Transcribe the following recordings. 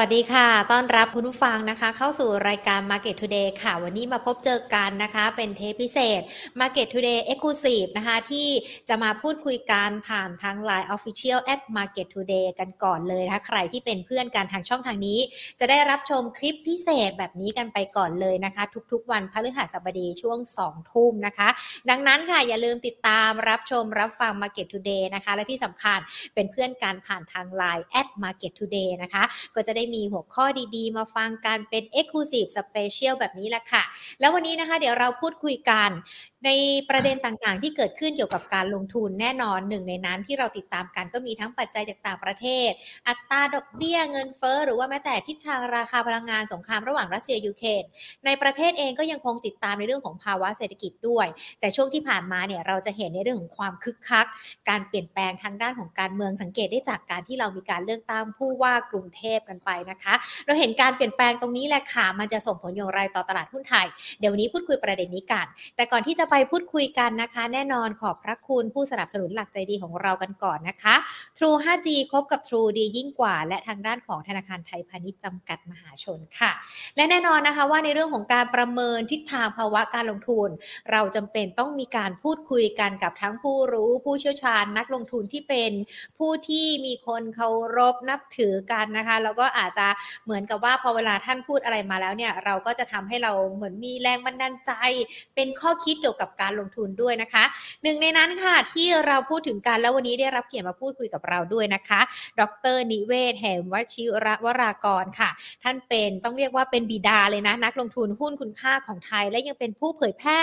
วัสดีค่ะ ต้อนรับคุณผู้ฟังนะคะ เข้าสู่รายการ Market Today ค่ะ วันนี้มาพบเจอกันนะคะ เป็นเทปพิเศษ Market Today Exclusive นะคะ ที่จะมาพูดคุยกันผ่านทาง Line Official at Market Today กันก่อนเลยนะคะ ใครที่เป็นเพื่อนกันทางช่องทางนี้ จะได้รับชมคลิปพิเศษแบบนี้กันไปก่อนเลยนะคะ ทุกๆ วันพฤหัสบดีช่วง 2 ทุ่มนะคะ ดังนั้นค่ะ อย่าลืมติดตามรับชมรับฟัง Market Today นะคะ และที่สำคัญเป็นเพื่อนกันผ่านทาง Line at Market Today นะคะ ก็จะได้มีหัวข้อดีๆ มาฟังกันเป็น Exclusive Special แบบนี้แหละค่ะ แล้ววันนี้นะคะเดี๋ยวเราพูดคุยกันในประเด็นต่างๆ ที่เกิดขึ้นเกี่ยวกับการลงทุนแน่นอนหนึ่งในนั้นที่เราติดตามกันก็มีทั้งปัจจัยจากต่างประเทศ อัตราดอกเบี้ยเงินเฟ้อหรือว่าแม้แต่ทิศทางราคาพลังงานสงครามระหว่างรัสเซียยูเครนในประเทศเองก็ยังคงติดตามในเรื่องของภาวะเศรษฐกิจด้วย แต่ช่วงที่ผ่านมาเนี่ยเราจะเห็นในเรื่องของความคึกคัก การเปลี่ยนแปลงทางด้านของการเมืองสังเกตได้จากการที่เรามีการเลือกตั้งผู้ว่ากรุงเทพกันไปนะคะ เราเห็นการเปลี่ยนแปลงตรงนี้แหละค่ะ มันจะส่งผลอย่างไรต่อตลาดหุ้นไทย เดี๋ยววันนี้พูดคุยประเด็นนี้กัน แต่ก่อนที่จะไปพูดคุยกันนะคะ แน่นอนขอบพระคุณผู้สนับสนุนหลักใจดีของเรากันก่อนนะคะ True 5G คบกับ True ดียิ่งกว่า และทางด้านของธนาคารไทยพาณิชย์จำกัดมหาชนค่ะ และแน่นอนนะคะว่าในเรื่องของการประเมินทิศทางภาวะการลงทุน เราจำเป็นต้องมีการพูดคุยกันกับทั้งผู้รู้ผู้เชี่ยวชาญนักลงทุนที่เป็นผู้ที่มีคนเคารพนับถือกันนะคะ แล้วก็อาจจะเหมือนกับว่าพอเวลาท่านพูดอะไรมาแล้วเนี่ยเราก็จะทำให้เราเหมือนมีแรงบันดาลใจ เป็นข้อคิดเกี่ยวกับการลงทุนด้วยนะคะ หนึ่งในนั้นค่ะที่เราพูดถึงกันแล้ววันนี้ได้รับเกียรติมาพูดคุยกับเราด้วยนะคะ ดรนิเวศแห่งวชิระวรากรค่ะ ท่านเป็นต้องเรียกว่าเป็นบิดาเลยนะ นักลงทุนหุ้นคุณค่าของไทย และยังเป็นผู้เผยแพร่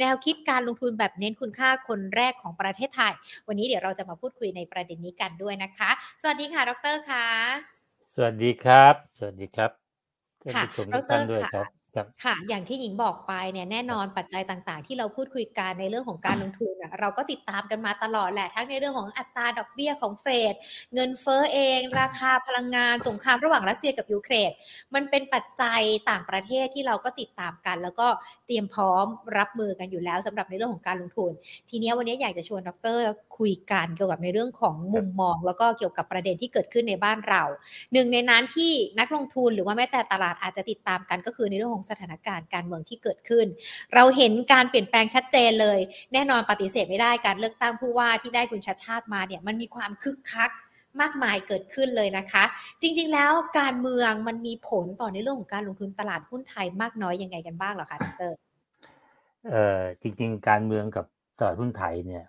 แนวคิดการลงทุนแบบเน้นคุณค่าคนแรกของประเทศไทย วันนี้เดี๋ยวเราจะมาพูดคุยในประเด็นนี้กันด้วยนะคะ สวัสดีค่ะ ดรค่ะ สวัสดีครับ สวัสดีครับท่านค่ะผู้ชมดทุกท่านรด้วยค่ะครับ ครับค่ะ อย่างที่หญิงบอกไปเนี่ยแน่นอนปัจจัยต่างๆ ที่เราพูดคุยกันในเรื่องของการลงทุนน่ะเราก็ติดตามกันมาตลอดแหละทั้งในเรื่องของอัตราดอกเบี้ยของเฟดเงินเฟ้อเอง ราคาพลังงานสงครามระหว่างรัสเซียกับยูเครนมันเป็นปัจจัยต่างประเทศที่เราก็ติดตามกัน แล้วก็เตรียมพร้อมรับมือกันอยู่แล้วสำหรับในเรื่องของการลงทุน ทีเนี้ยวันนี้อยากจะชวนดรคุยกันเกี่ยวกับในเรื่องของมุมมอง แล้วก็เกี่ยวกับประเด็นที่เกิดขึ้นในบ้านเรา หนึ่งในนั้นที่นักลงทุนหรือว่าแม้แต่ตลาดอาจจะติดตามกันก็คือในเรื่องของสถานการณ์การเมืองที่เกิดขึ้น เราเห็นการเปลี่ยนแปลงชัดเจนเลย แน่นอนปฏิเสธไม่ได้การเลือกตั้งผู้ว่าที่ได้คุณชัดชาติมาเนี่ยมันมีความคึกคักมากมายเกิดขึ้นเลยนะคะ จริง ๆ แล้วการเมืองมันมีผลต่อในเรื่องของการลงทุนตลาดหุ้นไทยมากน้อยยังไงกันบ้างหรอคะดรเอ่อจริง ๆ การเมืองกับตลาดหุ้นไทยเนี่ย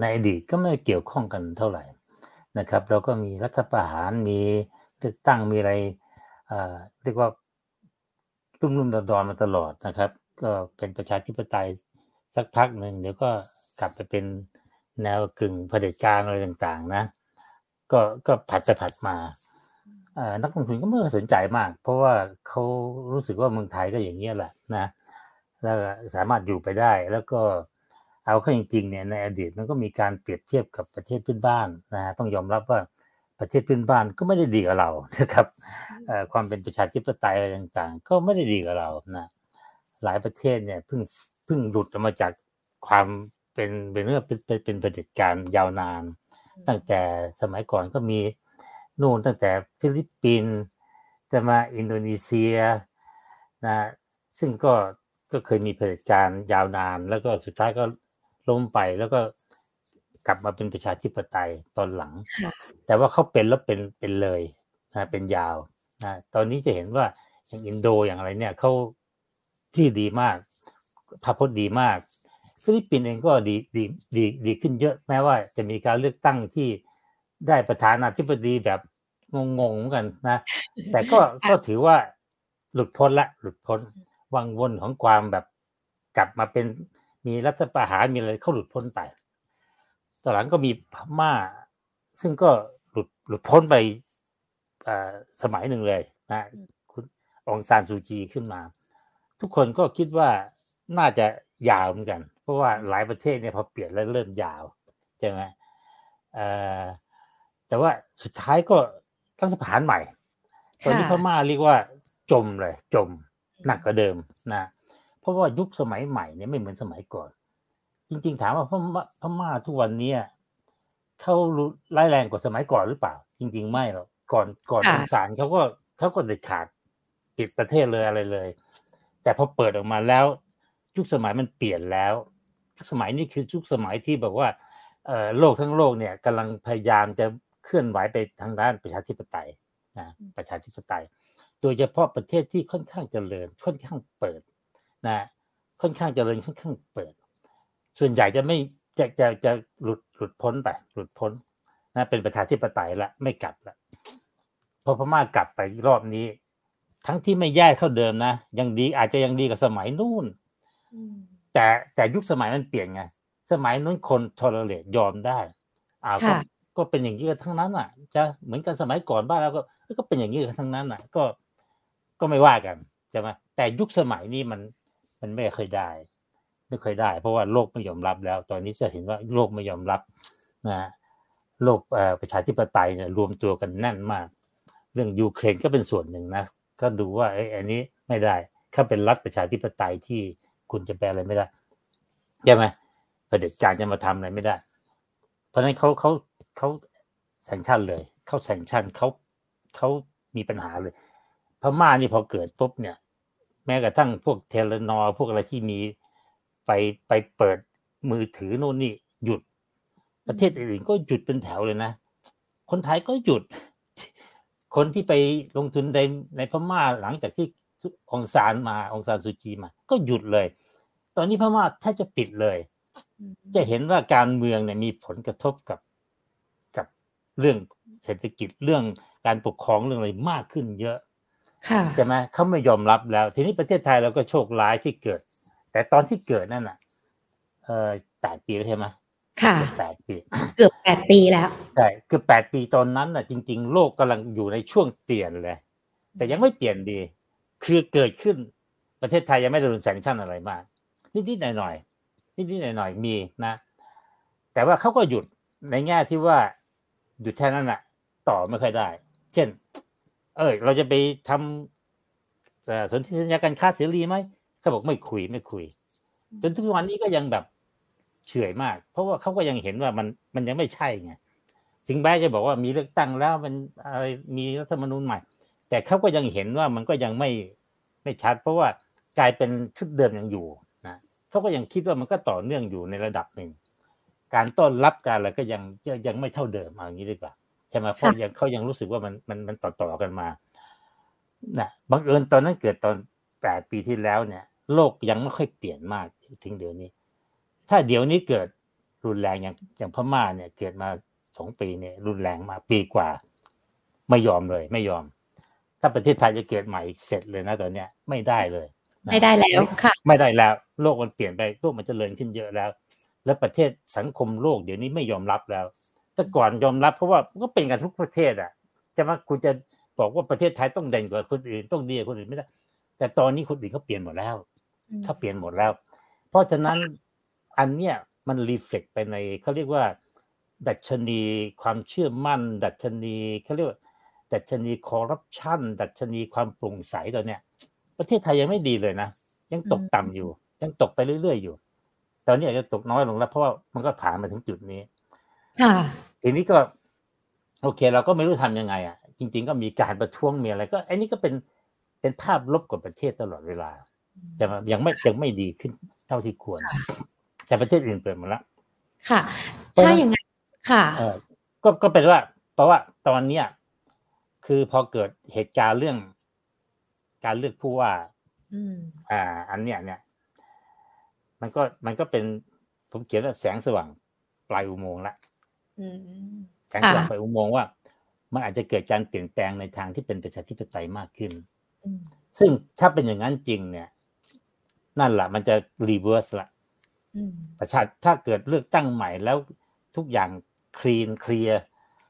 ในอดีตก็ไม่เกี่ยวข้องกันเท่าไหร่นะครับแล้วก็มีรัฐประหารมีเลือกตั้งมีอะไรเเรียกว่า รุ่มรุ่มดอนๆมาตลอดนะครับ ก็เป็นประชาธิปไตยสักพักหนึ่งเดี๋ยวก็กลับไปเป็นแนวกึ่งเผด็จการอะไรต่างๆ นะ ก็ก็ผัดไปผัดมาอ่อนักลงทุนก็ไม่สนใจมาก เพราะว่าเขารู้สึกว่าเมืองไทยก็อย่างนี้แหละนะแล้วสามารถอยู่ไปได้แล้วก็เอาเข้าจริงๆเนี่ยในอดีตมันก็มีการเปรียบเทียบกับประเทศเพื่อนบ้านนะฮะต้องยอมรับว่า ประเทศเพื่อนบ้านก็ไม่ได้ดีกับเรานะครับเอ่อความเป็นประชาธิปไตยอะไรต่างๆ ก็ไม่ได้ดีกับเรานะหลายประเทศเนี่ยเพิ่งเพิ่งหลุดออกมาจากความเป็นเป็นเรื่องเป็นเป็นเป็นประเผด็จการยาวนาน ตั้งแต่สมัยก่อนก็มีนู่นตั้งแต่ฟิลิปปินส์จะมาอินโดนีเซียนะซึ่งก็ก็เคยมีเผด็จการยาวนาน แล้วก็สุดท้ายก็ล้มไปแล้วก็ กลับมาเป็นประชาธิปไตยตอนหลังค่ะแต่ว่าเขาเป็นแล้วเป็นเป็นเลยนะเป็นยาวนะตอนนี้จะเห็นว่าอย่างอินโดอย่างอะไรเนี่ยเขาที่ดีมากภาพพจน์ดีมากฟิลิปปินส์เองก็ดีดีดีดีขึ้นเยอะแม้ว่าจะมีการเลือกตั้งที่ได้ประธานาธิบดีแบบงงๆเหมือนกันนะ แต่ก็ก็ถือว่าหลุดพ้นละ หลุดพ้นวังวนของความแบบกลับมาเป็นมีรัฐประหารมีอะไรเขาหลุดพ้นไป ตอนหลังก็มีพม่า ซึ่งก็หลุดหลุดพ้นไปอ่าสมัยหนึ่งเลยนะอืมคุณองซานซูจีขึ้นมา ทุกคนก็คิดว่าน่าจะยาวเหมือนกัน เพราะว่าหลายประเทศเนี่ยพอเปลี่ยนแล้วเริ่มยาวใช่ไหมเอ่อแต่ว่าสุดท้ายก็รัฐประหารใหม่ ตอนนี้พค่ะม่าเรียกว่าจมเลย จมหนักกว่าเดิมนะเพราะว่ายุคสมัยใหม่เนี่ยไม่เหมือนสมัยก่อน จริง ๆ ถามว่าพม่าพม่าทุกวันเนี้เขารู้ร้ายแรงกว่าสมัยก่อนหรือเปล่า จริง ๆ ไม่หรอกก่อนก่อนค่ะองศาลเขาก็เขาก็เด็ดขาดปิดประเทศเลยอะไรเลย แต่พอเปิดออกมาแล้วยุคสมัยมันเปลี่ยนแล้วยุคสมัยนี้คือยุคสมัยที่บอกว่าเอ่อโลกทั้งโลกเนี่ยกำลังพยายามจะเคลื่อนไหวไปทางด้านประชาธิปไตยนะประชาธิปไตย โดยเฉพาะประเทศที่ค่อนข้างเจริญค่อนข้างเปิดนะค่อนข้างเจริญค่อนข้างเปิด ส่วนใหญ่จะไม่จะจะจะหลุดหลุดพ้นไปหลุดพ้นนะเป็นประชาธิปไตยละไม่กลับละพอพม่ากลับไปรอบนี้ ทั้งที่ไม่แย่เท่าเดิมนะยังดีอาจจะยังดีกับสมัยนู่นอืมแต่แต่ยุคสมัยมันเปลี่ยนไงสมัยนู้นคนทอร์เรตยอมได้อ่าก็ค่ะก็เป็นอย่างนี้กันทั้งนั้นอะ จะเหมือนกันสมัยก่อนบ้านเราก็เอ้ยก็เป็นอย่างนี้กันทั้งนั้นอะ ก็ก็ไม่ว่ากันใช่ไหมแต่ยุคสมัยนี้มันมันไม่เคยได้ ไม่เคยได้ เพราะว่าโลกไม่ยอมรับแล้ว ตอนนี้จะเห็นว่าโลกไม่ยอมรับนะโลกประชาธิปไตยเนี่ยรวมตัวกันแน่นมาก เรื่องยูเครนก็เป็นส่วนหนึ่งนะ ก็ดูว่าไอ้อันนี้ไม่ได้ถ้าเป็นรัฐประชาธิปไตยที่คุณจะแปลอะไรไม่ได้ใช่ไหมประเด็จการจะมาทำอะไรไม่ได้ เพราะฉะนั้นเขาเขาเขาแซงชั่นเลยเขาแซงชั่นเขาเขามีปัญหาเลยพม่านี่พอเกิดปุ๊บเนี่ย แม้กระทั่งพวกเทเลนอพวกอะไรที่มี ไปไปเปิดมือถือโน่นนี่หยุด ประเทศอื่นก็หยุดเป็นแถวเลยนะ คนไทยก็หยุด คนที่ไปลงทุนในในพม่าหลังจากที่องซานมาองซานซูจีมา ก็หยุดเลย ตอนนี้พม่าแทบจะปิดเลยอืมจะเห็นว่าการเมืองเนี่ยมีผลกระทบกับกับเรื่องเศรษฐกิจเรื่องการปกครองเรื่องอะไรมากขึ้นเยอะค่ะใช่ไหมเขาไม่ยอมรับแล้ว ทีนี้ประเทศไทยเราก็โชคร้ายที่เกิด แต่ตอนที่เกิดนั่นน่ะ เออแปดปีแล้วใช่ไหมค่ะแปดปี เกือบแปดปีแล้วใช่คือแปดปีตอนนั้นน่ะ จริง ๆ โลกกำลังอยู่ในช่วงเปลี่ยนเลย แต่ยังไม่เปลี่ยนดี คือเกิดขึ้นประเทศไทยยังไม่ได้โดนแซงชั่นอะไรมากนิดๆหน่อยๆนิดๆหน่อยๆมีนะ แต่ว่าเขาก็หยุดในแง่ที่ว่าหยุดแค่นั้นน่ะ ต่อไม่ค่อยได้ เช่น เอยเราจะไปทำเอ่อสนธิสัญญาการค้าเสรีไหม เขาบอกไม่คุยไม่คุย จนทุกวันนี้ก็ยังแบบเฉื่อยมาก เพราะว่าเขาก็ยังเห็นว่ามันมันยังไม่ใช่ไงถึงแม้จะบอกว่ามีเลือกตั้งแล้วมันอะไรมีรัฐธรรมนูญใหม่ แต่เขาก็ยังเห็นว่ามันก็ยังไม่ไม่ชัด เพราะว่ากลายเป็นชุดเดิมยังอยู่นะเขาก็ยังคิดว่ามันก็ต่อเนื่องอยู่ในระดับหนึ่งการต้อนรับการอะไรก็ยังยังยังไม่เท่าเดิมเอาอย่างนี้ดีกว่าใช่ไหมเพราะยังเขายังรู้สึกว่ามันมันมันต่อต่อกันมานะบังเอิญตอนนั้นเกิดตอนแปดปีที่แล้วเนี่ย โลกยังไม่ค่อยเปลี่ยนมากถึงเดี๋ยวนี้ ถ้าเดี๋ยวนี้เกิดรุนแรงอย่างอย่างพม่าเนี่ยเกิดมาสองปีเนี่ยรุนแรงมากปีกว่า ไม่ยอมเลย ไม่ยอม ถ้าประเทศไทยจะเกิดใหม่เสร็จเลยนะตอนเนี้ยไม่ได้เลยนะไม่ได้แล้วค่ะ ไม่ได้แล้ว โลกมันเปลี่ยนไปโลกมันเจริญขึ้นเยอะแล้ว แล้วประเทศสังคมโลกเดี๋ยวนี้ไม่ยอมรับแล้ว แต่ก่อนยอมรับเพราะว่ามันก็เป็นกันทุกประเทศอะจะมาคุณจะบอกว่าประเทศไทยต้องเด่นกว่าคนอื่นต้องดีกว่าคนอื่นไม่ได้ แต่ตอนนี้คนอื่นเขาเปลี่ยนหมดแล้ว เขาเปลี่ยนหมดแล้ว เพราะฉะนั้นอันเนี้ยมัน reflect ไปในเขาเรียกว่า ดัชนีความเชื่อมั่น ดัชนีเขาเรียกว่าดัชนีคอร์รัปชันดัชนีความโปร่งใสตอนเนี้ยประเทศไทยยังไม่ดีเลยนะยังตกต่ำอยู่ ยังตกไปเรื่อยๆอยู่ ตอนนี้อาจจะตกน้อยลงแล้วเพราะว่ามันก็ผ่านมาถึงจุดนี้ค่ะทีนี้ก็ โอเค เราก็ไม่รู้ทำยังไงอะจริง ๆ ก็มีการประท้วงมีอะไร ก็ไอ้นี่ก็เป็นเป็นภาพลบกับประเทศตลอดเวลา จะมายังไม่ยังไม่ดีขึ้นเท่าที่ควร แต่ประเทศอื่นเปิดหมดแล้วค่ะเพราะฉะนั้ถ้านอย่างนั้นค่ะเออก็ก็เป็นว่าเพราะว่าตอนเนี้ยคือพอเกิดเหตุการณ์เรื่อง การเลือกผู้ว่าอืมอ่า อันเนี้ยเนี่ย มันก็มันก็เป็นผมเขียนว่าแสงสว่างปลายอุโมงค์ละอืมแสงสว่างปลายอุโมงค์ว่า มันอาจจะเกิดการเปลี่ยนแปลงในทางที่เป็นประชาธิปไตยมากขึ้นอืมซึ่งถ้าเป็นอย่างนั้นจริงเนี่ย นั่นแหละมันจะ reverse ละอืมประชาถ้าเกิดเลือกตั้งใหม่แล้วทุกอย่าง clean clear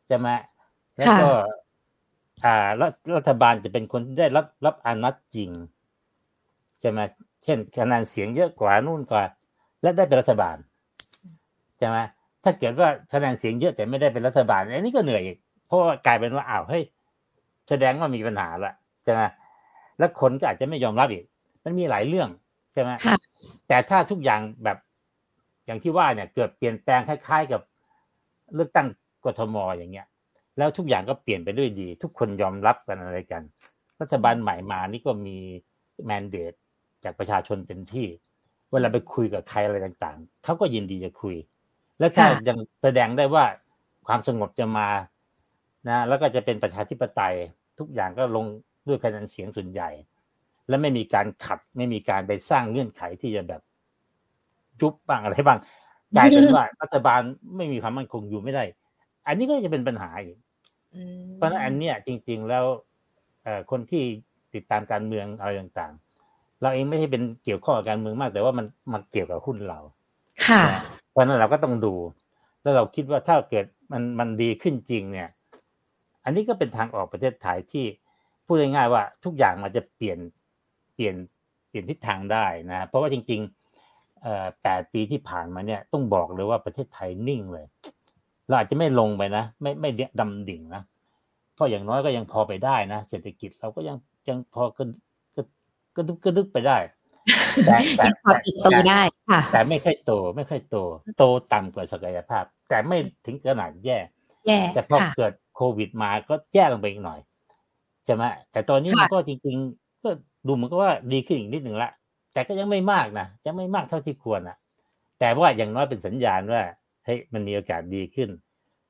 ใช่ไหมแล้วก็ อ่ารัฐรัฐบาลจะเป็นคนที่ได้รับรับอาณัติจริงใช่ไหมเช่นคะแนนเสียงเยอะกว่านู่นกว่า และได้เป็นรัฐบาลใช่ไหมถ้าเกิดว่าคะแนนเสียงเยอะแต่ไม่ได้เป็นรัฐบาลอันนี้ก็เหนื่อยอีกเพราะว่ากลายเป็นว่าอ้าวเฮ้ยแสดงว่ามีปัญหาละใช่ไหมแล้วคนก็อาจจะไม่ยอมรับอีก มันมีหลายเรื่องใช่ไหมค่ะแต่ถ้าทุกอย่างแบบอย่างที่ว่าเนี่ยเกิดเปลี่ยนแปลงคล้าย ๆ กับเลือกตั้งกทมอย่างเงี้ย แล้วทุกอย่างก็เปลี่ยนไปด้วยดี ทุกคนยอมรับกันอะไรกัน รัฐบาลใหม่มานี่ก็มีแมนเดตจากประชาชนเต็มที่ เวลาไปคุยกับใครอะไรต่าง ๆเขาก็ยินดีจะคุย แล้วถ้ายังแสดงได้ว่าความสงบจะมานะ แล้วก็จะเป็นประชาธิปไตย ทุกอย่างก็ลงด้วยคะแนนเสียงส่วนใหญ่ และไม่มีการขัดไม่มีการไปสร้างเงื่อนไขที่จะแบบยุบบ้างอะไรบ้างกลายเป็นว่ารัฐบาลไม่มีความมั่นคงอยู่ไม่ได้ อันนี้ก็จะเป็นปัญหาอีกเพราะฉะนั้นอันเนี้ยจริง ๆ แล้วคนที่ติดตามการเมืองอะไรต่างๆ เราเองไม่ใช่เป็นเกี่ยวข้องกับการเมืองมาก แต่ว่ามันมันเกี่ยวกับหุ้นเรา ค่ะ เพราะนั้นเราก็ต้องดู แล้วเราคิดว่าถ้าเกิดมันมันดีขึ้นจริง เนี่ย อันนี้ก็เป็นทางออกประเทศไทยที่พูดง่ายๆว่าทุกอย่างมันจะเปลี่ยน เปลี่ยนเปลี่ยนทิศทางได้นะเพราะว่าจริงๆแปดปีที่ผ่านมาเนี่ยต้องบอกเลยว่าประเทศไทยนิ่งเลยเราอาจจะไม่ลงไปนะ ไม่ไม่ดำดิ่งนะเพราะอย่างน้อยก็ยังพอไปได้นะเศรษฐกิจเราก็ยังยังพอก็ก็ก็ดึกก็ดึกไปได้แต่แต่พอติดโตได้ค่ะแต่ไม่ค่อยโตไม่ค่อยโต โตต่ำกว่าศักยภาพ แต่ไม่ถึงขนาดแย่แย่แต่พอเกิดโควิดมาก็แย่ลงไปอีกหน่อยใช่ไหมแต่ตอนนี้มันก็จริงๆก็ ดูเหมือนกับว่าดีขึ้นอีกนิดหนึ่งละแต่ก็ยังไม่มากนะยังไม่มากเท่าที่ควรอะแต่ว่าอย่างน้อยเป็นสัญญาณว่าเฮ้ยมันมีโอกาสดีขึ้น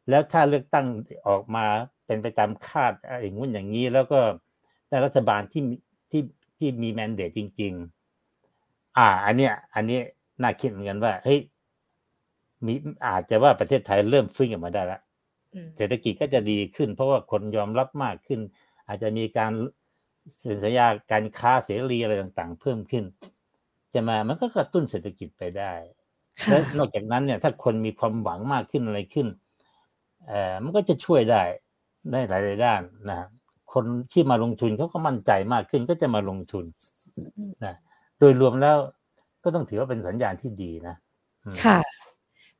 แล้วถ้าเลือกตั้งออกมาเป็นไปตามคาดอย่างงู้นอย่างนี้ แล้วก็ได้รัฐบาลที่ที่ที่มีแมนเดตจริง ๆ อ่า อันเนี้ย อันนี้น่าคิดเหมือนกันว่าเฮ้ยมีอาจจะว่าประเทศไทยเริ่มฟื้นกลับมาได้แล้วเศรษฐกิจก็จะดีขึ้น เพราะว่าคนยอมรับมากขึ้น อาจจะมีการ เซ็นสัญญาการค้าเสรีอะไรต่างๆ เพิ่มขึ้น จะมามันก็กระตุ้นเศรษฐกิจไปได้และนอกจากนั้นเนี่ย ถ้าคนมีความหวังมากขึ้นอะไรขึ้นเอ่อมันก็จะช่วยได้ได้หลายด้านนะคนที่มาลงทุนเขาก็มั่นใจมากขึ้นก็จะมาลงทุนนะโดยรวมแล้วก็ต้องถือว่าเป็นสัญญาณที่ดีนะค่ะ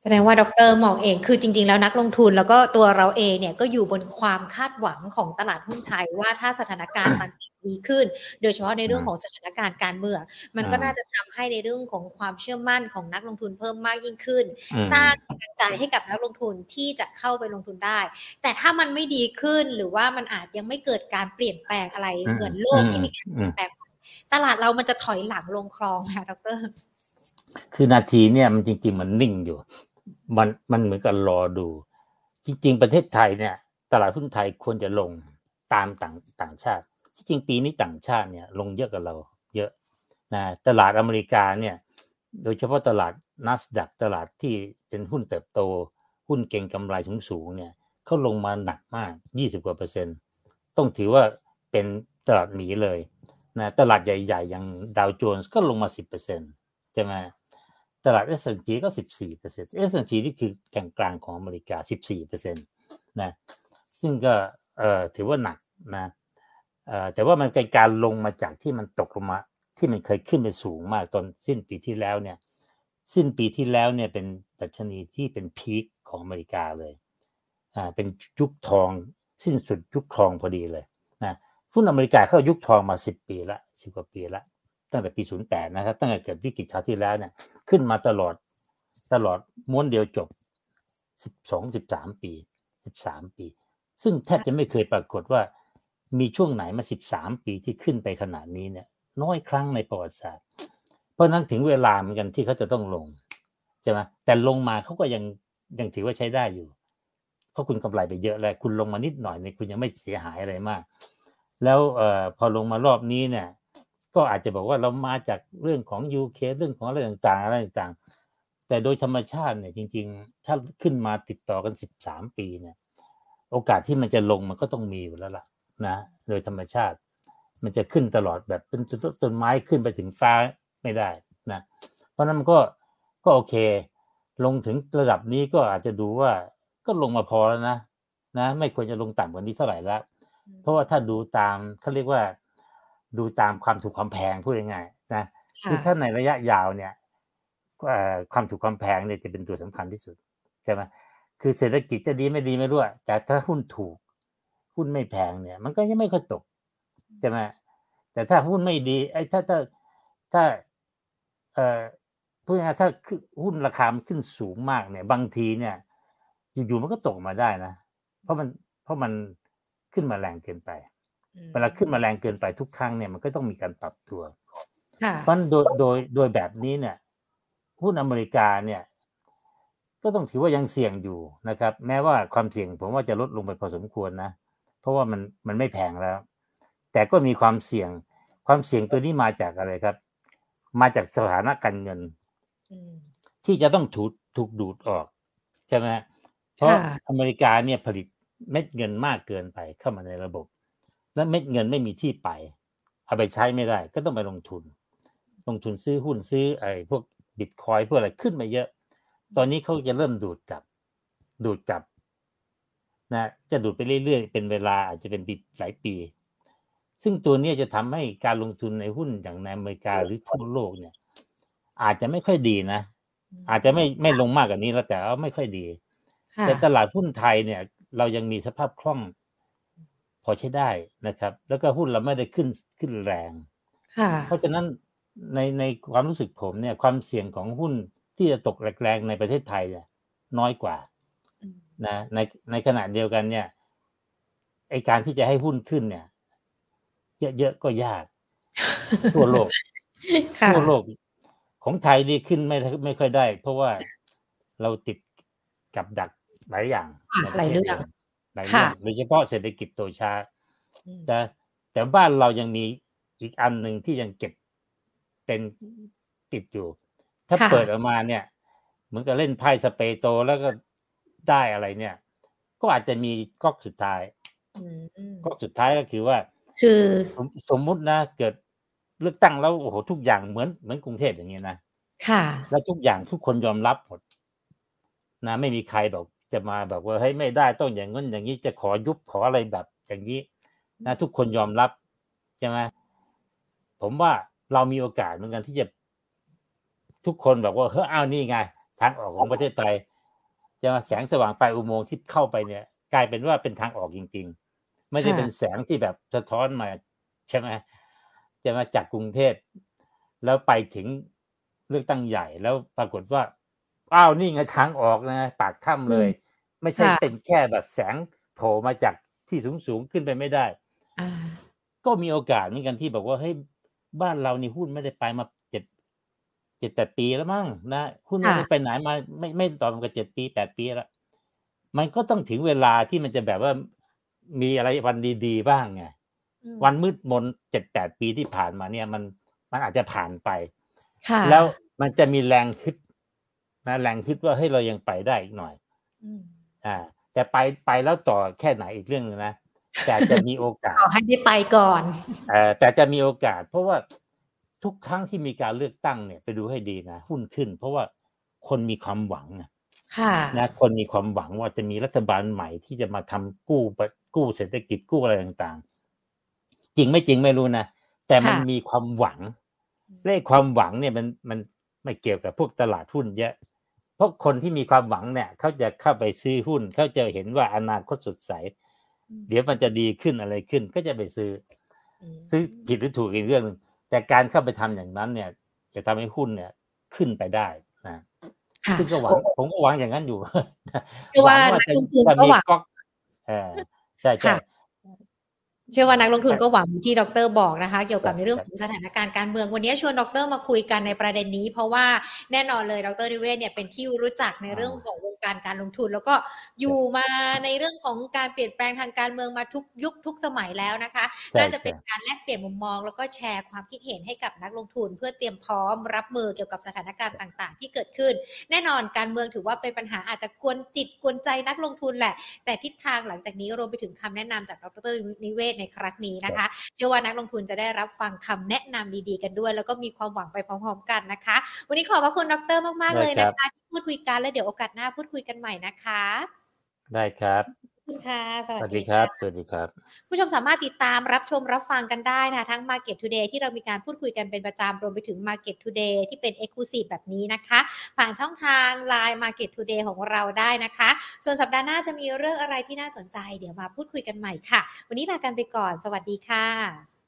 แสดงว่าดรมองเองคือจริง ๆ แล้วนักลงทุนแล้วก็ตัวเราเองเนี่ยก็อยู่บนความคาดหวังของตลาดหุ้นไทยว่าถ้าสถานการณ์มันดีขึ้น โดยเฉพาะในเรื่องของสถานการณ์การเมืองมันก็น่าจะทำให้ในเรื่องของความเชื่อมั่นของนักลงทุนเพิ่มมากยิ่งขึ้น สร้างกำลังใจให้กับนักลงทุนที่จะเข้าไปลงทุนได้ แต่ถ้ามันไม่ดีขึ้นหรือว่ามันอาจยังไม่เกิดการเปลี่ยนแปลงอะไรเหมือนโลกที่มีการเปลี่ยนแปลงตลาดเรามันจะถอยหลังลงคลองค่ะดร คือนาทีเนี่ยมันจริงๆมันนิ่งอยู่ มันมันเหมือนกับรอดู จริง ๆ ประเทศไทยเนี่ย ตลาดหุ้นไทยควรจะลงตามต่างต่างชาติ ที่จริงปีนี้ต่างชาติเนี่ย ลงเยอะกว่าเรา เยอะนะตลาดอเมริกาเนี่ย โดยเฉพาะตลาดนัสดักตลาดที่เป็นหุ้นเติบโต หุ้นเก่งกำไรสูงๆเนี่ยเขาลงมาหนักมาก 20 กว่าเปอร์เซ็นต์ ต้องถือว่าเป็นตลาดหมีเลยนะตลาดใหญ่ ๆ อย่างดาวโจนส์ก็ลงมา 10%ใช่ไหม ตลาด S&P ก็ 14% S&P นี่คือกลางๆของอเมริกา 14%นะซึ่งก็เอ่อถือว่าหนักนะเอ่อแต่ว่ามันเป็นการลงมาจากที่มันตกลงมา ที่มันเคยขึ้นไปสูงมากตอนสิ้นปีที่แล้วเนี่ย สิ้นปีที่แล้วเนี่ยเป็นดัชนีที่เป็นพีคของอเมริกาเลยอ่าเป็นยุคทองสิ้นสุดยุคทองพอดีเลยนะหุ้นอเมริกาเข้ายุคทองมา 10 ปีละ10กว่าปีละตั้งแต่ปี 08 นะครับ ตั้งแต่เกิดวิกฤตคราวที่แล้วเนี่ย ขึ้นมาตลอด ตลอดม้วนเดียวจบ12 13ปี13ปี ซึ่งแทบจะไม่เคยปรากฏว่า มีช่วงไหนมา13ปีที่ขึ้นไปขนาดนี้เนี่ย น้อยครั้งในประวัติศาสตร์ เพราะนั้นถึงเวลาเหมือนกันที่เขาจะต้องลงใช่ไหมแต่ลงมาเขาก็ยังยังถือว่าใช้ได้อยู่ เพราะคุณกำไรไปเยอะแล้ว คุณลงมานิดหน่อยเนี่ยคุณยังไม่เสียหายอะไรมาก แล้วเอ่อพอลงมารอบนี้เนี่ย ก็อาจจะบอกว่าเรามาจากเรื่องของยูเคเรื่องของอะไรต่างๆอะไรต่างๆ แต่โดยธรรมชาติเนี่ยจริง ๆ ถ้าขึ้นมาติดต่อกันสิบสามปีเนี่ย โอกาสที่มันจะลงมันก็ต้องมีอยู่แล้วล่ะนะ โดยธรรมชาติ มันจะขึ้นตลอดแบบเป็นต้นไม้ขึ้นไปถึงฟ้าไม่ได้นะ เพราะนั้นมันก็ก็โอเค ลงถึงระดับนี้ก็อาจจะดูว่าก็ลงมาพอแล้วนะนะ ไม่ควรจะลงต่ำกว่านี้เท่าไหร่ล้วเพราะว่าถ้าดูตามเขาเรียกว่า ดูตามความถูกความแพงพูดง่ายๆนะคือถ้าในระยะยาวเนี่ยความถูกความแพงเนี่ยจะเป็นตัวสำคัญที่สุดใช่ไหมคือเศรษฐกิจจะดีไม่ดีไม่รู้แต่ถ้าหุ้นถูก หุ้นไม่แพงเนี่ย มันก็ยังไม่ค่อยตกใช่ไหมแต่ถ้าหุ้นไม่ดี ไอ้ถ้าถ้าถ้าเอ่อพูดง่ายๆถ้าหุ้นราคามันขึ้นสูงมากเนี่ย บางทีเนี่ย อยู่ๆมันก็ตกมาได้นะ เพราะมันเพราะมันขึ้นมาแรงเกินไป เวลาขึ้นมาแรงเกินไปทุกครั้งเนี่ยมันก็ต้องมีการปรับตัวค่ะเพราะโดยโดยโดยแบบนี้เนี่ยหุ้นอเมริกาเนี่ย ก็ต้องถือว่ายังเสี่ยงอยู่นะครับ แม้ว่าความเสี่ยงผมว่าจะลดลงไปพอสมควรนะ เพราะว่ามันมันไม่แพงแล้ว แต่ก็มีความเสี่ยง ความเสี่ยงตัวนี้มาจากอะไรครับ มาจากสถานะการเงินที่จะต้องถูกถูกดูดออกใช่ไหมเพราะอเมริกาเนี่ยผลิตเม็ดเงินมากเกินไปเข้ามาในระบบ และเม็ดเงินไม่มีที่ไป เอาไปใช้ไม่ได้ ก็ต้องไปลงทุน ลงทุนซื้อหุ้นซื้อไอ้พวกบิตคอยพวกอะไรขึ้นมาเยอะ ตอนนี้เขาจะเริ่มดูดกลับ ดูดกลับนะจะดูดไปเรื่อยๆ เป็นเวลาอาจจะเป็นปีหลายปี ซึ่งตัวนี้จะทำให้การลงทุนในหุ้นอย่างในอเมริกาหรือทั่วโลกเนี่ย อาจจะไม่ค่อยดีนะ อาจจะไม่ไม่ลงมากกว่านี้แล้วแต่ว่าไม่ค่อยดี แต่ตลาดหุ้นไทยเนี่ย เรายังมีสภาพคล่อง พอใช้ได้นะครับ แล้วก็หุ้นเราไม่ได้ขึ้นขึ้นแรง เพราะฉะนั้นในในความรู้สึกผมเนี่ยความเสี่ยงของหุ้นที่จะตกแรงๆในประเทศไทยเนี่ยน้อยกว่านะในในขณะเดียวกันเนี่ยไอการที่จะให้หุ้นขึ้นเนี่ย เยอะๆก็ยาก ทั่วโลกทั่วโลก ของไทยนี่ขึ้นไม่ไม่ค่อยได้ เพราะว่าเราติดกับดักหลายอย่างหลายเรื่อง หลายเรื่องโดยเฉพาะเศรษฐกิจโตช้าแต่แต่บ้านเรายังมีอีกอันหนึ่งที่ยังเก็บเป็นติดอยู่ ถ้าเปิดออกมาเนี่ยเหมือนกับเล่นไพ่สเปโตแล้วก็ได้อะไรเนี่ย ก็อาจจะมีก๊อกสุดท้ายก๊อกสุดท้ายก็คือว่า คือสมมุตินะเกิดเลือกตั้งแล้วโอ้โหทุกอย่างเหมือนเหมือนกรุงเทพอย่างเงี้ยนะค่ะ แล้วทุกอย่างทุกคนยอมรับหมดนะ ไม่มีใครบอก จะมาแบบว่าเฮ้ยไม่ได้ต้องอย่างนั้นอย่างนี้จะขอยุบขออะไรแบบอย่างนี้นะทุกคนยอมรับใช่ไหมผมว่าเรามีโอกาสเหมือนกันที่จะทุกคนแบบว่าเฮ้ยอ้าวนี่ไง ทางออกของประเทศไทยจะมาแสงสว่างปลายอุโมงค์ที่เข้าไปเนี่ย กลายเป็นว่าเป็นทางออกจริง ๆ ไม่ได้เป็นแสงที่แบบสะท้อนมาใช่ไหมจะมาจากกรุงเทพแล้วไปถึงเลือกตั้งใหญ่แล้วปรากฏว่าอ้าวนี่ไงทางออกนะ ปากถ้ำเลย ไม่ใช่เป็นแค่แบบแสงโผล่มาจากที่สูงสูงขึ้นไปไม่ได้ก็มีโอกาสเหมือนกันที่บอกว่าเฮ้ยบ้านเรานี่หุ้นไม่ได้ไปมาเจ็ดเจ็ดแปดปีแล้วมั้งนะหุ้นไม่ได้ไปไหนมา ไม่ไม่ต่อมากับเจ็ดปีแปดปีแล้วมันก็ต้องถึงเวลาที่มันจะแบบว่ามีอะไรวันดีๆบ้างไงวันมืดมนเจ็ดแปดปีที่ผ่านมาเนี่ย มันมันอาจจะผ่านไปแล้วมันจะมีแรงคิดนะแรงคิดว่าให้เรายังไปได้อีกหน่อย อ่า แต่ไปไปแล้วต่อแค่ไหนอีกเรื่องนึงนะแต่จะมีโอกาสขอให้ได้ไปก่อนเออแต่จะมีโอกาส เพราะว่าทุกครั้งที่มีการเลือกตั้งเนี่ยไปดูให้ดีนะหุ้นขึ้น เพราะว่าคนมีความหวังค่ะนะคนมีความหวังว่าจะมีรัฐบาลใหม่ที่จะมาทำกู้กู้เศรษฐกิจกู้อะไรต่างๆ จริงไม่จริงไม่รู้นะแต่มันมีความหวังเลขความหวังเนี่ยมันมันไม่เกี่ยวกับพวกตลาดหุ้นเยอะ เพราะคนที่มีความหวังเนี่ยเขาจะเข้าไปซื้อหุ้นเขาจะเห็นว่าอนาคตสดใส เดี๋ยวมันจะดีขึ้นอะไรขึ้น ก็จะไปซื้อ ซื้อผิดหรือถูกอีกเรื่องนึงแต่การเข้าไปทำอย่างนั้นเนี่ย จะทำให้หุ้นเนี่ยขึ้นไปได้นะซึ่งก็หวังผมก็หวังอย่างนั้นอยู่หวังว่าจะมีก๊อกเออใช่ใช่ เชื่อว่านักลงทุนก็หวังที่ดรบอกนะคะ เกี่ยวกับในเรื่องของสถานการณ์การเมือง วันนี้ชวนดรมาคุยกันในประเด็นนี้ เพราะว่าแน่นอนเลยดรนิเวศเนี่ยเป็นที่รู้จักในเรื่องของวงการการลงทุน แล้วก็อยู่มาในเรื่องของการเปลี่ยนแปลงทางการเมืองมาทุกยุคทุกสมัยแล้วนะคะ น่าจะเป็นการแลกเปลี่ยนมุมมอง แล้วก็แชร์ความคิดเห็นให้กับนักลงทุน เพื่อเตรียมพร้อมรับมือเกี่ยวกับสถานการณ์ต่าง ๆ ที่เกิดขึ้น แน่นอนการเมืองถือว่าเป็นปัญหาอาจจะกวนจิตกวนใจนักลงทุนแหละ แต่ทิศทางหลังจากนี้รวมไปถึงคำแนะนำจากดรนิเวศในครั้งนี้นะคะคะ เชื่อว่านักลงทุนจะได้รับฟังคำแนะนำดีๆกันด้วย แล้วก็มีความหวังไปพร้อมๆกันนะคะ วันนี้ขอบพระคุณดรมากๆเลยนะคะที่พูดคุยกันและเดี๋ยวโอกาสหน้าพูดคุยกันใหม่นะคะ ได้ครับ คุณค่ะ สวัสดีครับ สวัสดีครับ ผู้ชมสามารถติดตามรับชมรับฟังกันได้นะทั้ง Market Today ที่เรามีการพูดคุยกันเป็นประจำรวมไปถึง Market Today ที่เป็น Exclusive แบบนี้นะคะ ผ่านช่องทาง Line Market Today ของเราได้นะคะ ส่วนสัปดาห์หน้าจะมีเรื่องอะไรที่น่าสนใจ เดี๋ยวมาพูดคุยกันใหม่ค่ะ วันนี้ลากันไปก่อน สวัสดีค่ะ